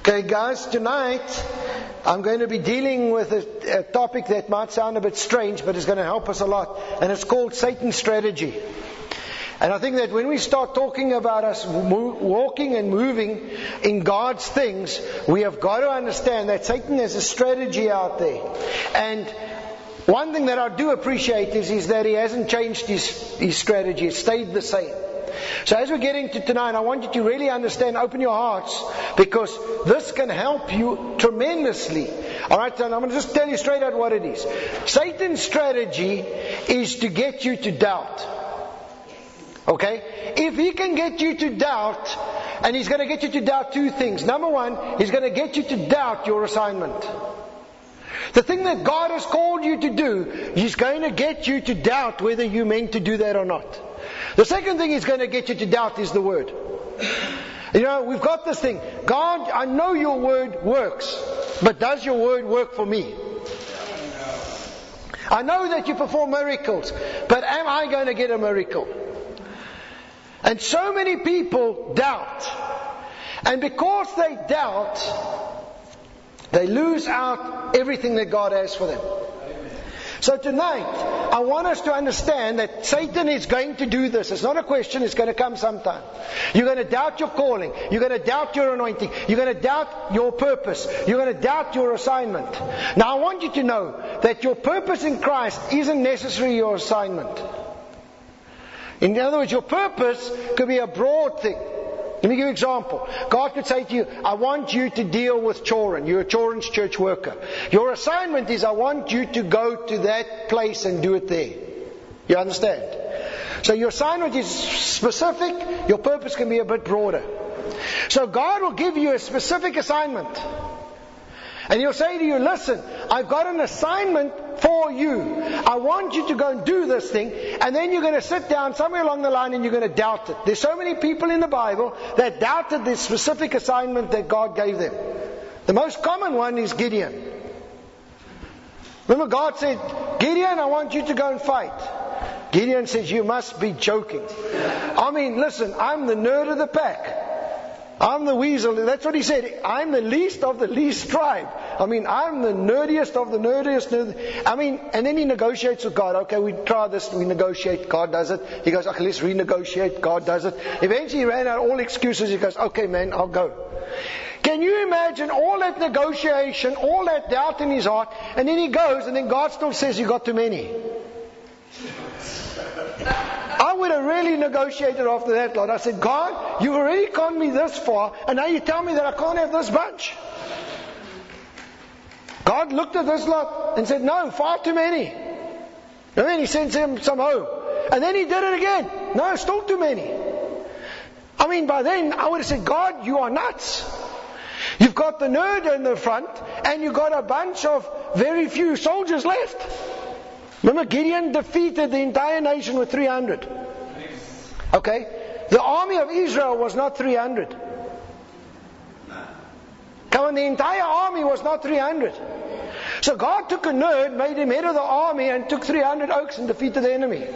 Okay, guys, tonight I'm going to be dealing with a, a, topic that might sound a bit strange, but it's going to help us a lot, and it's called Satan's strategy. And I think that when we start talking about us walking and moving in God's things, we have got to understand that Satan has a strategy out there. And one thing that I do appreciate is, is that he hasn't changed his, his strategy, it's stayed the same. So as we get into tonight, I want you to really understand, open your hearts, because this can help you tremendously. Alright, so I'm going to just tell you straight out what it is. Satan's strategy is to get you to doubt. Okay? If he can get you to doubt, and he's going to get you to doubt two things. Number one, he's going to get you to doubt your assignment. The thing that God has called you to do, He's going to get you to doubt whether you meant to do that or not. The second thing He's going to get you to doubt is the Word. You know, we've got this thing. God, I know your Word works, but does your Word work for me? I know that you perform miracles, but am I going to get a miracle? And so many people doubt. And because they doubt, they lose out everything that God has for them. So tonight, I want us to understand that Satan is going to do this. It's not a question, it's going to come sometime. You're going to doubt your calling. You're going to doubt your anointing. You're going to doubt your purpose. You're going to doubt your assignment. Now I want you to know that your purpose in Christ isn't necessarily your assignment. In other words, your purpose could be a broad thing. Let me give you an example. God could say to you, I want you to deal with children. You're a children's church worker. Your assignment is, I want you to go to that place and do it there. You understand? So your assignment is specific, your purpose can be a bit broader. So God will give you a specific assignment. And he'll say to you, listen, I've got an assignment for you. I want you to go and do this thing. And then you're going to sit down somewhere along the line and you're going to doubt it. There's so many people in the Bible that doubted the specific assignment that God gave them. The most common one is Gideon. Remember God said, Gideon, I want you to go and fight. Gideon says, you must be joking. I mean, listen, I'm the nerd of the pack. I'm the weasel. That's what he said. I'm the least of the least tribe. I mean, I'm the nerdiest of the nerdiest. Nerd. I mean, and then he negotiates with God. Okay, we try this, we negotiate. God does it. He goes, okay, let's renegotiate. God does it. Eventually he ran out all excuses. He goes, okay, man, I'll go. Can you imagine all that negotiation, all that doubt in his heart, and then he goes, and then God still says, you got too many. I would have really negotiated after that, Lord. I said, God, you've already gone me this far, and now you tell me that I can't have this bunch. God looked at this lot and said, No, far too many. And then he sends him some home. And then he did it again. No, still too many. I mean, by then I would have said, God, you are nuts. You've got the nerd in the front, and you've got a bunch of very few soldiers left. Remember, Gideon defeated the entire nation with 300. Okay? The army of Israel was not 300. Come on, the entire army was not 300. So God took a nerd, made him head of the army, and took 300 oaks and defeated the enemy.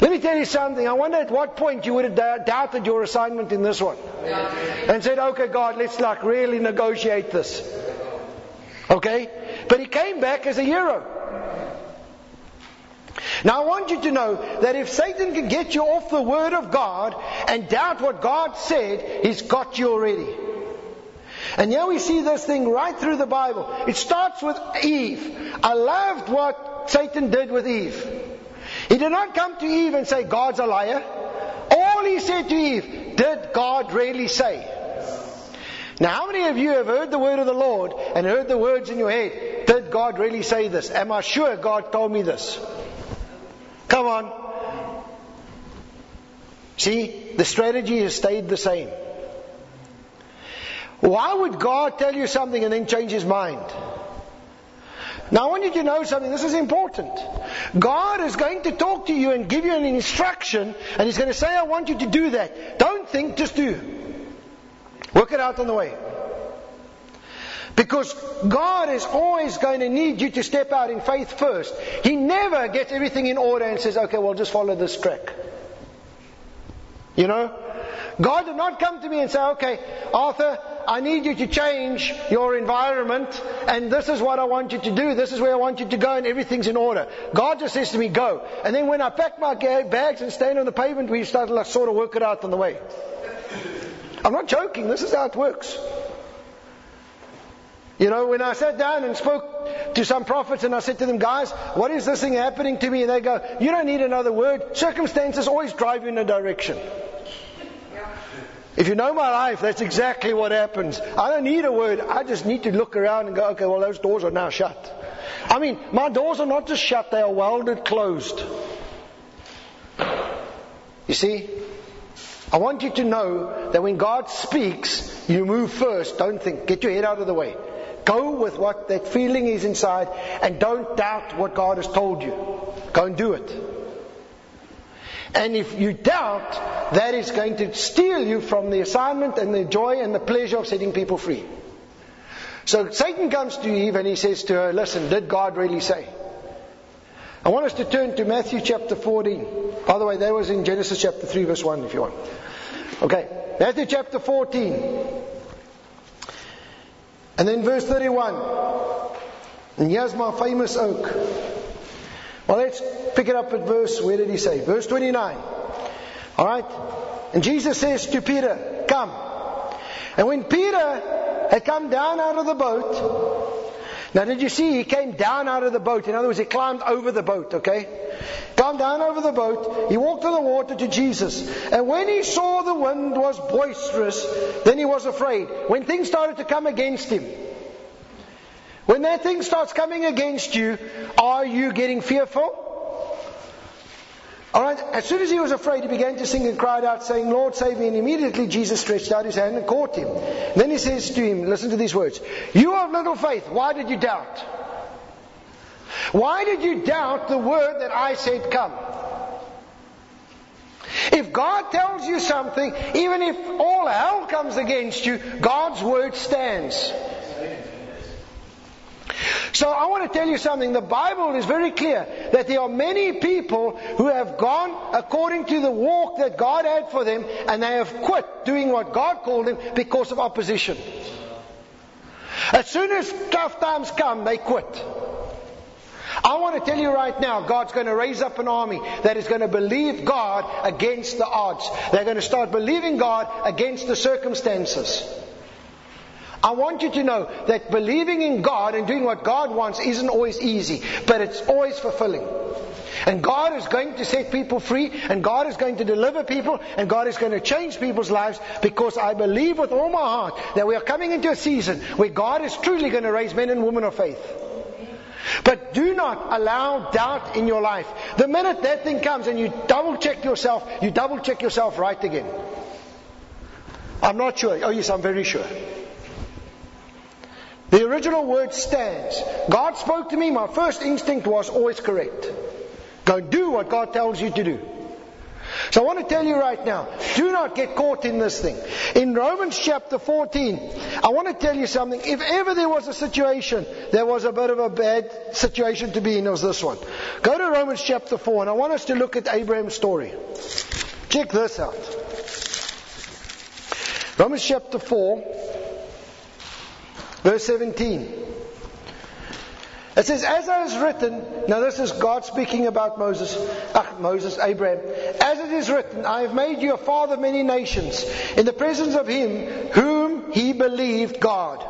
Let me tell you something. I wonder at what point you would have doubted your assignment in this one. And said, okay, God, let's like really negotiate this. Okay? But he came back as a hero. Now I want you to know that if Satan can get you off the Word of God and doubt what God said, he's got you already. And here we see this thing right through the Bible. It starts with Eve. I loved what Satan did with Eve. He did not come to Eve and say, God's a liar. All he said to Eve, did God really say? Now, how many of you have heard the word of the Lord and heard the words in your head? Did God really say this? Am I sure God told me this? Come on. See, the strategy has stayed the same. Why would God tell you something and then change his mind? Now I want you to know something, this is important. God is going to talk to you and give you an instruction, and He's going to say, I want you to do that. Don't think, just do. Work it out on the way. Because God is always going to need you to step out in faith first. He never gets everything in order and says, okay, well, just follow this track. You know? God did not come to me and say, okay, Arthur, I need you to change your environment and this is what I want you to do. This is where I want you to go and everything's in order. God just says to me, go. And then when I pack my bags and stand on the pavement, we start to like sort of work it out on the way. I'm not joking. This is how it works. You know, when I sat down and spoke to some prophets and I said to them, guys, what is this thing happening to me? And they go, you don't need another word. Circumstances always drive you in a direction. If you know my life, that's exactly what happens. I don't need a word. I just need to look around and go, okay, well, those doors are now shut. I mean, my doors are not just shut, they are welded closed. You see? I want you to know that when God speaks, you move first. Don't think. Get your head out of the way. Go with what that feeling is inside and don't doubt what God has told you. Go and do it. And if you doubt, that is going to steal you from the assignment and the joy and the pleasure of setting people free. So Satan comes to Eve and he says to her, Listen, did God really say? I want us to turn to Matthew chapter 14. By the way, that was in Genesis chapter 3, verse 1, if you want. Okay, Matthew chapter 14. And then verse 31. And here's my famous oak. Well, let's pick it up at verse, where did he say? Verse 29. Alright? And Jesus says to Peter, Come. And when Peter had come down out of the boat, now did you see he came down out of the boat? In other words, he climbed over the boat, okay? Climbed down over the boat, he walked on the water to Jesus. And when he saw the wind was boisterous, then he was afraid. When things started to come against him, when that thing starts coming against you, are you getting fearful? All right. As soon as he was afraid, he began to sing and cried out, saying, "Lord, save me!" And immediately Jesus stretched out his hand and caught him. And then he says to him, "Listen to these words: You have little faith. Why did you doubt? Why did you doubt the word that I said come?" If God tells you something, even if all hell comes against you, God's word stands. So I want to tell you something. The Bible is very clear that there are many people who have gone according to the walk that God had for them and they have quit doing what God called them because of opposition. As soon as tough times come, they quit. I want to tell you right now, God's going to raise up an army that is going to believe God against the odds. They're going to start believing God against the circumstances. I want you to know that believing in God and doing what God wants isn't always easy, but it's always fulfilling. And God is going to set people free, and God is going to deliver people, and God is going to change people's lives because I believe with all my heart that we are coming into a season where God is truly going to raise men and women of faith. But do not allow doubt in your life. The minute that thing comes and you double check yourself, you double check yourself right again. I'm not sure. Oh, yes, I'm very sure. The original word stands. God spoke to me, my first instinct was always correct. Go do what God tells you to do. So I want to tell you right now, do not get caught in this thing. In Romans chapter 14, I want to tell you something. If ever there was a situation, there was a bit of a bad situation to be in, it was this one. Go to Romans chapter 4, and I want us to look at Abraham's story. Check this out. Romans chapter 4, Verse 17. It says, as I was written, now this is God speaking about Moses, Moses, Abraham. As it is written, I have made you a father of many nations in the presence of him whom he believed God,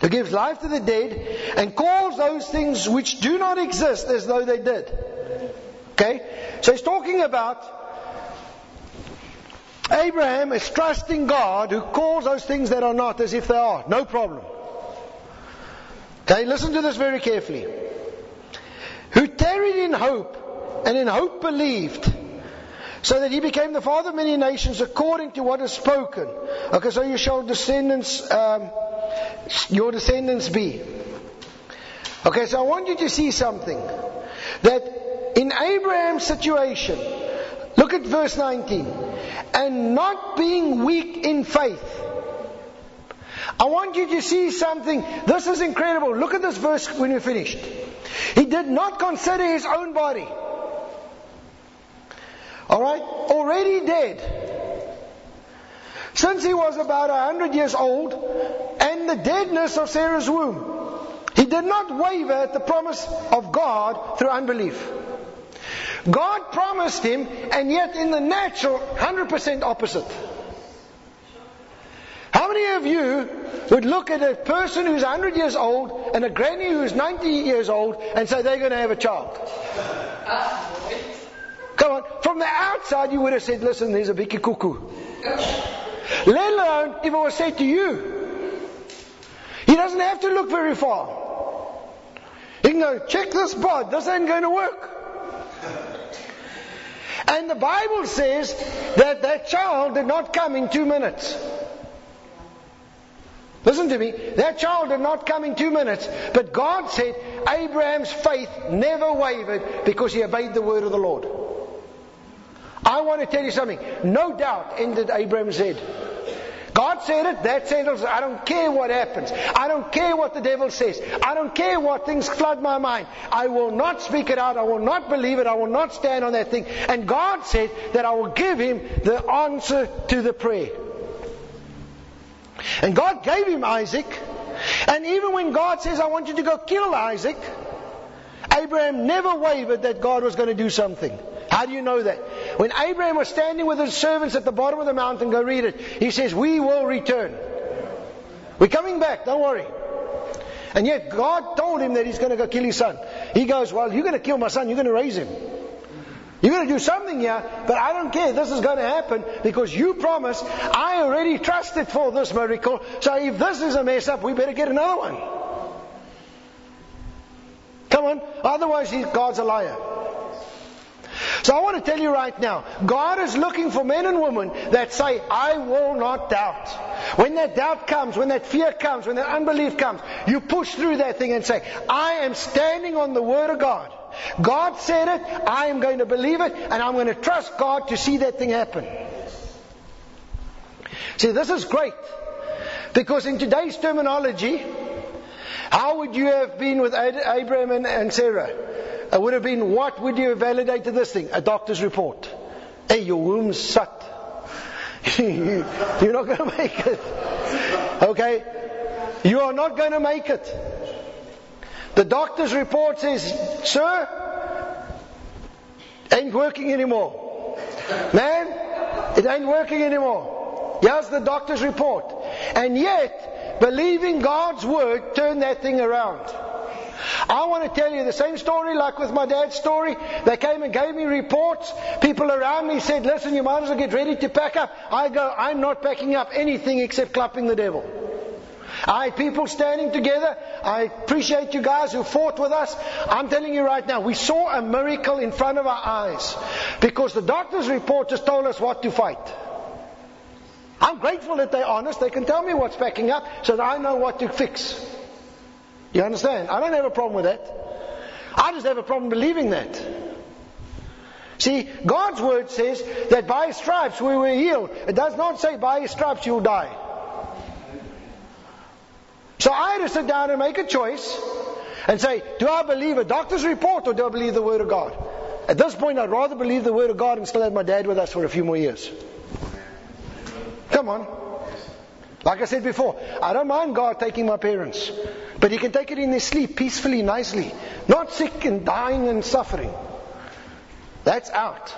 who gives life to the dead and calls those things which do not exist as though they did. Okay? So he's talking about Abraham is trusting God who calls those things that are not as if they are. No problem. Okay, listen to this very carefully. Who tarried in hope and in hope believed so that he became the father of many nations according to what is spoken. Okay, so you shall descendants, um, your descendants be. Okay, so I want you to see something. That in Abraham's situation, look at verse 19 and not being weak in faith. I want you to see something. This is incredible. Look at this verse when we finished. He did not consider his own body. Alright? Already dead. since he was about a hundred years old, and the deadness of Sarah's womb. He did not waver at the promise of God through unbelief. God promised him, and yet in the natural, 100% opposite. How many of you would look at a person who's 100 years old and a granny who's 90 years old and say they're going to have a child? Come on. From the outside, you would have said, listen, there's a Vicky cuckoo. Let alone if it was said to you. He doesn't have to look very far. He can go, check this bod, this ain't going to work. And the Bible says that that child did not come in two minutes. Listen to me. That child did not come in two minutes. But God said Abraham's faith never wavered because he obeyed the word of the Lord. I want to tell you something. No doubt ended Abraham's head. God said it, that settles it. I don't care what happens. I don't care what the devil says. I don't care what things flood my mind. I will not speak it out. I will not believe it. I will not stand on that thing. And God said that I will give him the answer to the prayer. And God gave him Isaac. And even when God says, I want you to go kill Isaac, Abraham never wavered that God was going to do something. How do you know that? When Abraham was standing with his servants at the bottom of the mountain, go read it. He says, We will return. We're coming back, don't worry. And yet God told him that he's going to go kill his son. He goes, Well, you're going to kill my son, you're going to raise him. You're going to do something here, but I don't care. This is going to happen because you promised. I already trusted for this miracle. So if this is a mess up, we better get another one. Come on. Otherwise, God's a liar. So I want to tell you right now, God is looking for men and women that say, I will not doubt. When that doubt comes, when that fear comes, when that unbelief comes, you push through that thing and say, I am standing on the Word of God. God said it, I am going to believe it, and I'm going to trust God to see that thing happen. See, this is great. Because in today's terminology, how would you have been with Abraham and Sarah? It would have been, what would you have validated this thing? A doctor's report. Hey, your womb's shut. You're not going to make it. Okay? You are not going to make it. The doctor's report says, sir, ain't working anymore. Man, it ain't working anymore. Here's the doctor's report. And yet, believing God's word turned that thing around. I want to tell you the same story like with my dad's story. They came and gave me reports. People around me said, listen, you might as well get ready to pack up. I go, I'm not packing up anything except clapping the devil. I had people standing together. I appreciate you guys who fought with us. I'm telling you right now, we saw a miracle in front of our eyes because the doctor's report just told us what to fight. I'm grateful that they're honest. They can tell me what's packing up so that I know what to fix. You understand? I don't have a problem with that. I just have a problem believing that. See, God's word says that by his stripes we were healed. It does not say by his stripes you'll die. So I had to sit down and make a choice and say, do I believe a doctor's report or do I believe the word of God? At this point, I'd rather believe the word of God and still have my dad with us for a few more years. Come on. Like I said before, I don't mind God taking my parents. But He can take it in their sleep peacefully, nicely. Not sick and dying and suffering. That's out.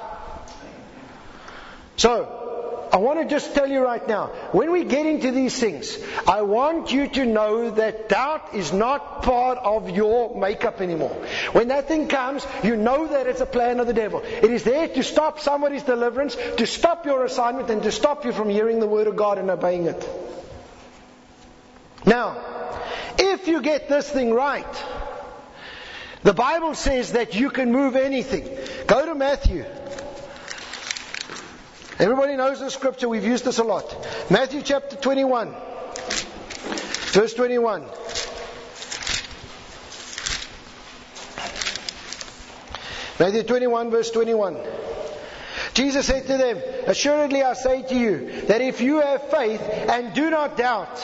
So, I want to just tell you right now, when we get into these things, I want you to know that doubt is not part of your makeup anymore. When that thing comes, you know that it's a plan of the devil. It is there to stop somebody's deliverance, to stop your assignment, and to stop you from hearing the word of God and obeying it. Now, if you get this thing right, the Bible says that you can move anything. Go to Matthew. Everybody knows the scripture, we've used this a lot. Matthew chapter 21, verse 21. Matthew 21, verse 21. Jesus said to them, Assuredly I say to you, that if you have faith and do not doubt,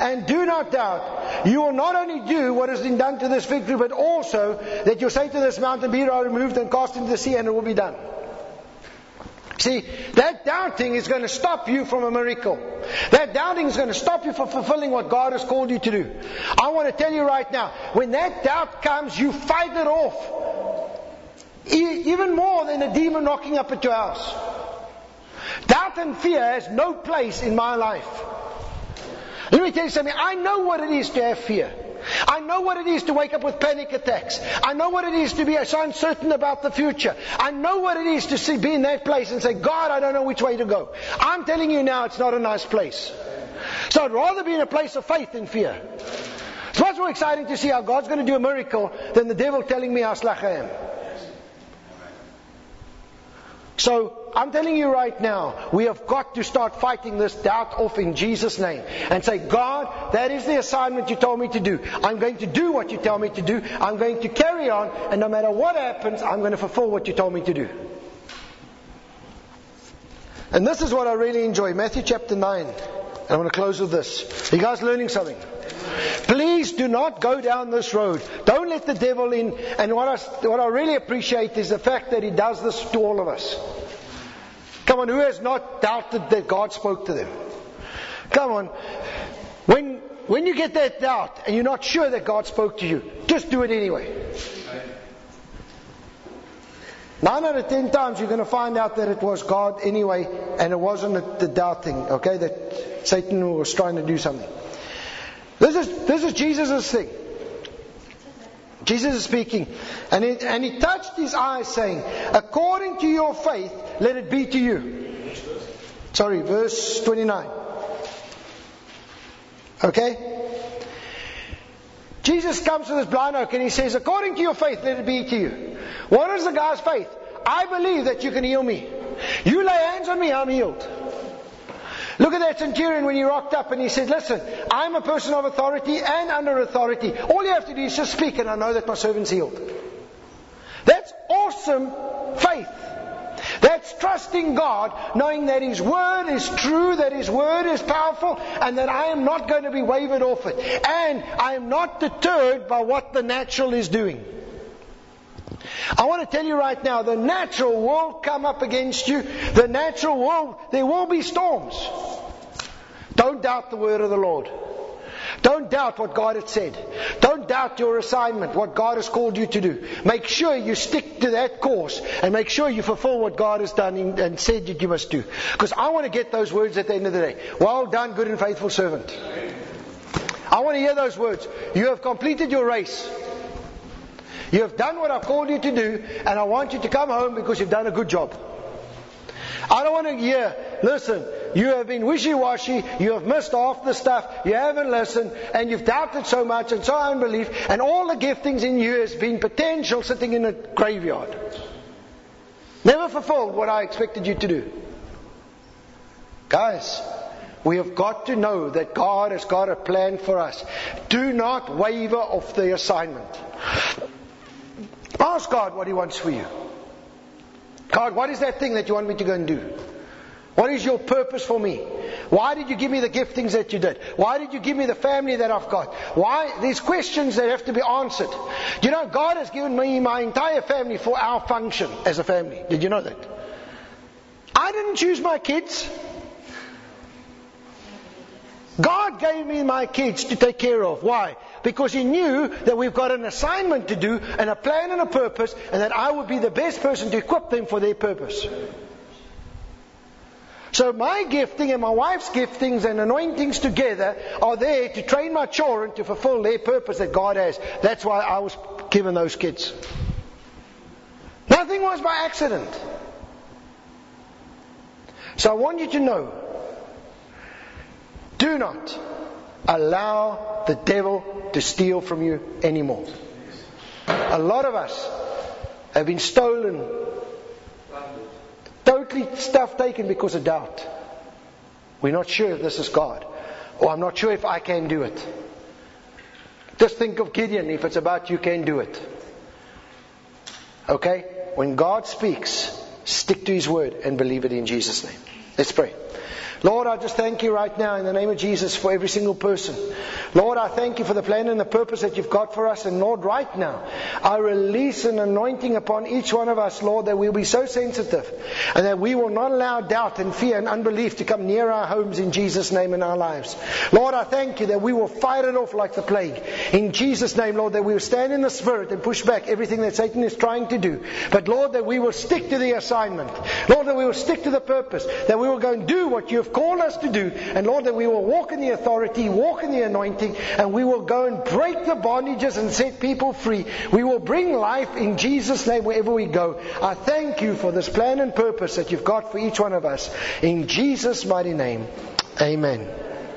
and do not doubt. You will not only do what has been done to this fig tree, but also that you'll say to this mountain, Be removed and cast into the sea, and it will be done. See, that doubting is going to stop you from a miracle. That doubting is going to stop you from fulfilling what God has called you to do. I want to tell you right now, when that doubt comes, you fight it off. even more than a demon knocking up at your house. Doubt and fear has no place in my life. Let me tell you something. I know what it is to have fear. I know what it is to wake up with panic attacks. I know what it is to be so uncertain about the future. I know what it is to see, be in that place and say, God, I don't know which way to go. I'm telling you now, it's not a nice place. So I'd rather be in a place of faith than fear. It's much more exciting to see how God's going to do a miracle than the devil telling me how slack I am. So I'm telling you right now, we have got to start fighting this doubt off in Jesus' name and say, God, that is the assignment you told me to do. I'm going to do what you tell me to do. I'm going to carry on, and no matter what happens, I'm going to fulfill what you told me to do. And this is what I really enjoy. Matthew chapter 9. And I'm going to close with this. Are you guys learning something? Please do not go down this road. Don't let the devil in. And what I, what I really appreciate is the fact that he does this to all of us. Come on, who has not doubted that God spoke to them? Come on. When, when you get that doubt and you're not sure that God spoke to you, just do it anyway. Nine out of ten times you're going to find out that it was God anyway, and it wasn't the doubting, okay, that Satan was trying to do something. This is, this is Jesus' thing. Jesus is speaking. And he, and he touched his eyes, saying, According to your faith, let it be to you. Sorry, verse 29. Okay? Jesus comes to this blind oak and he says, According to your faith, let it be to you. What is the guy's faith? I believe that you can heal me. You lay hands on me, I'm healed. Look at that centurion when he rocked up and he said, Listen, I'm a person of authority and under authority. All you have to do is just speak and I know that my servant's healed. That's awesome faith. That's trusting God, knowing that His Word is true, that His Word is powerful, and that I am not going to be wavered off it. And I am not deterred by what the natural is doing. I want to tell you right now, the natural will come up against you. The natural will, there will be storms. Don't doubt the word of the Lord. Don't doubt what God has said. Don't doubt your assignment, what God has called you to do. Make sure you stick to that course and make sure you fulfill what God has done and said that you must do. Because I want to get those words at the end of the day. Well done, good and faithful servant. I want to hear those words. You have completed your race. You have done what I've called you to do, and I want you to come home because you've done a good job. I don't want to hear, listen, you have been wishy-washy, you have missed half the stuff, you haven't listened, and you've doubted so much and so unbelief, and all the giftings in you has been potential sitting in a graveyard. Never fulfilled what I expected you to do. Guys, we have got to know that God has got a plan for us. Do not waver off the assignment. Ask God what He wants for you. God, what is that thing that you want me to go and do? What is your purpose for me? Why did you give me the giftings that you did? Why did you give me the family that I've got? Why? These questions that have to be answered. You know, God has given me my entire family for our function as a family. Did you know that? I didn't choose my kids. God gave me my kids to take care of. Why? Because He knew that we've got an assignment to do and a plan and a purpose, and that I would be the best person to equip them for their purpose. So my gifting and my wife's giftings and anointings together are there to train my children to fulfill their purpose that God has. That's why I was given those kids. Nothing was by accident. So I want you to know do not allow the devil to steal from you anymore. A lot of us have been stolen, totally stuff taken because of doubt. We're not sure if this is God, or I'm not sure if I can do it. Just think of Gideon. If it's about you, can do it. Okay? When God speaks, stick to His word and believe it in Jesus' name. Let's pray. Lord, I just thank you right now in the name of Jesus for every single person. Lord, I thank you for the plan and the purpose that you've got for us. And Lord, right now, I release an anointing upon each one of us, Lord, that we'll be so sensitive and that we will not allow doubt and fear and unbelief to come near our homes in Jesus' name in our lives. Lord, I thank you that we will fight it off like the plague. In Jesus' name, Lord, that we will stand in the Spirit and push back everything that Satan is trying to do. But Lord, that we will stick to the assignment. Lord, that we will stick to the purpose. That we will go and do what you have called us to do. And Lord, that we will walk in the authority, walk in the anointing, and we will go and break the bondages and set people free. We will bring life in Jesus' name wherever we go. I thank you for this plan and purpose that you've got for each one of us. In Jesus' mighty name, amen.